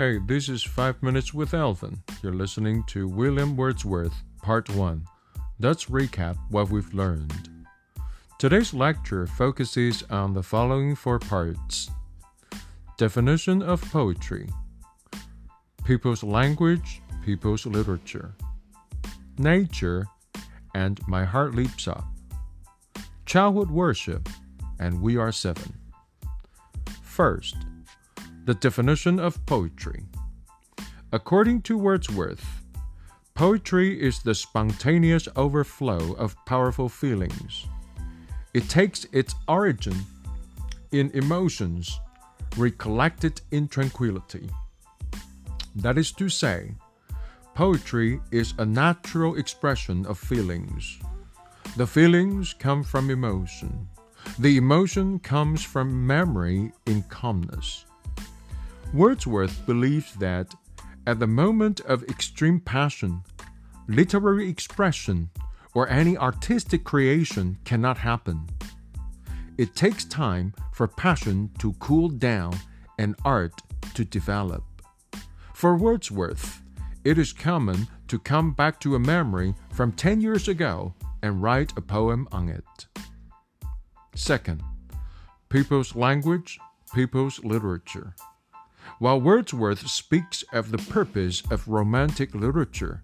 Hey, this is 5 Minutes with Alvin. You're listening to William Wordsworth, Part 1. Let's recap what we've learned. Today's lecture focuses on the following four parts Definition of poetry, people's language, people's literature, nature, and My Heart Leaps Up, childhood worship, and We Are Seven. First, the definition of poetry. According to Wordsworth, poetry is the spontaneous overflow of powerful feelings. It takes its origin in emotions recollected in tranquility. That is to say, poetry is a natural expression of feelings. The feelings come from emotion. The emotion comes from memory in calmness. Wordsworth believes that at the moment of extreme passion, literary expression or any artistic creation cannot happen. It takes time for passion to cool down and art to develop. For Wordsworth, it is common to come back to a memory from 10 years ago and write a poem on it. Second, people's language, people's literature. While Wordsworth speaks of the purpose of romantic literature,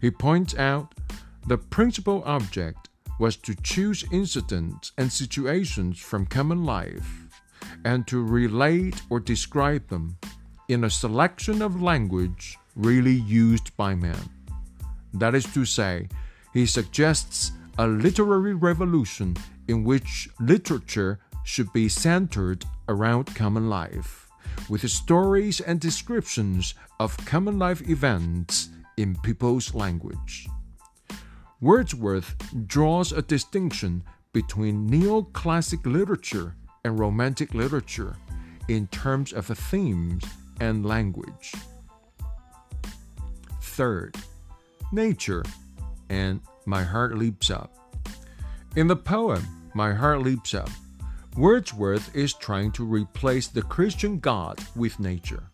he points out the principal object was to choose incidents and situations from common life and to relate or describe them in a selection of language really used by men. That is to say, he suggests a literary revolution in which literature should be centered around common life with stories and descriptions of common life events in people's language. Wordsworth draws a distinction between neoclassic literature and romantic literature in terms of themes and language. Third, nature and My Heart Leaps Up. In the poem My Heart Leaps Up, Wordsworth is trying to replace the Christian God with nature.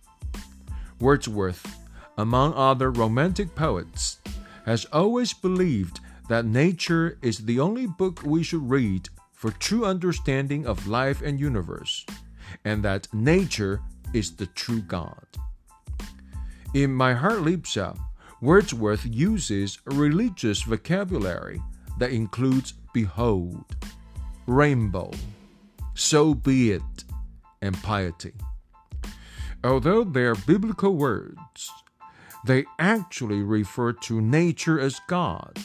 Wordsworth, among other romantic poets, has always believed that nature is the only book we should read for true understanding of life and universe, and that nature is the true God. In My Heart Leaps Up, Wordsworth uses religious vocabulary that includes behold, rainbow, so be it, and piety. Although they are biblical words, they actually refer to nature as God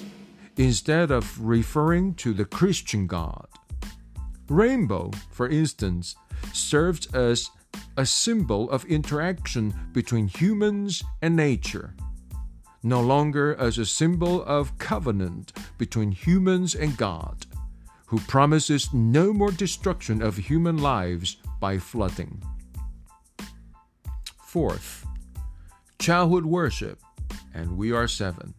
instead of referring to the Christian God. Rainbow, for instance, serves as a symbol of interaction between humans and nature, no longer as a symbol of covenant between humans and God who promises no more destruction of human lives by flooding. Fourth, childhood worship, and We Are Seven.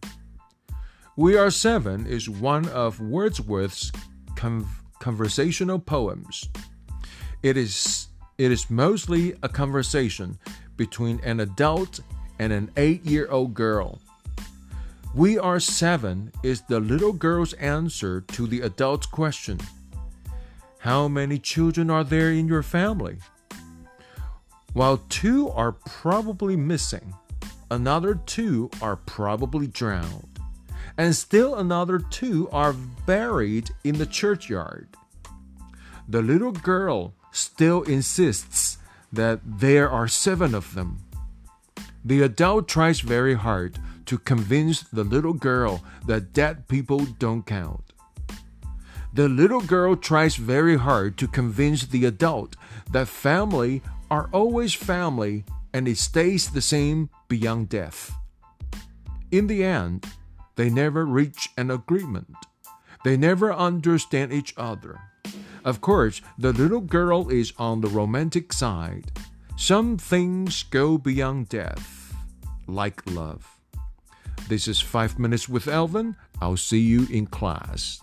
We Are Seven is one of Wordsworth's conversational poems. It is, it is mostly a conversation between an adult and an eight year old girl we are seven is the little girl's answer to the adult's question How many children are there in your family? While two are probably missing, another two are probably drowned, and still another two are buried in the churchyard. The little girl still insists that there are seven of them. The adult tries very hard to convince the little girl that dead people don't count. The little girl tries very hard to convince the adult that family are always family and it stays the same beyond death. In the end, they never reach an agreement. They never understand each other. Of course, the little girl is on the romantic side. Some things go beyond death, like love. This is 5 Minutes with Elvin. I'll see you in class.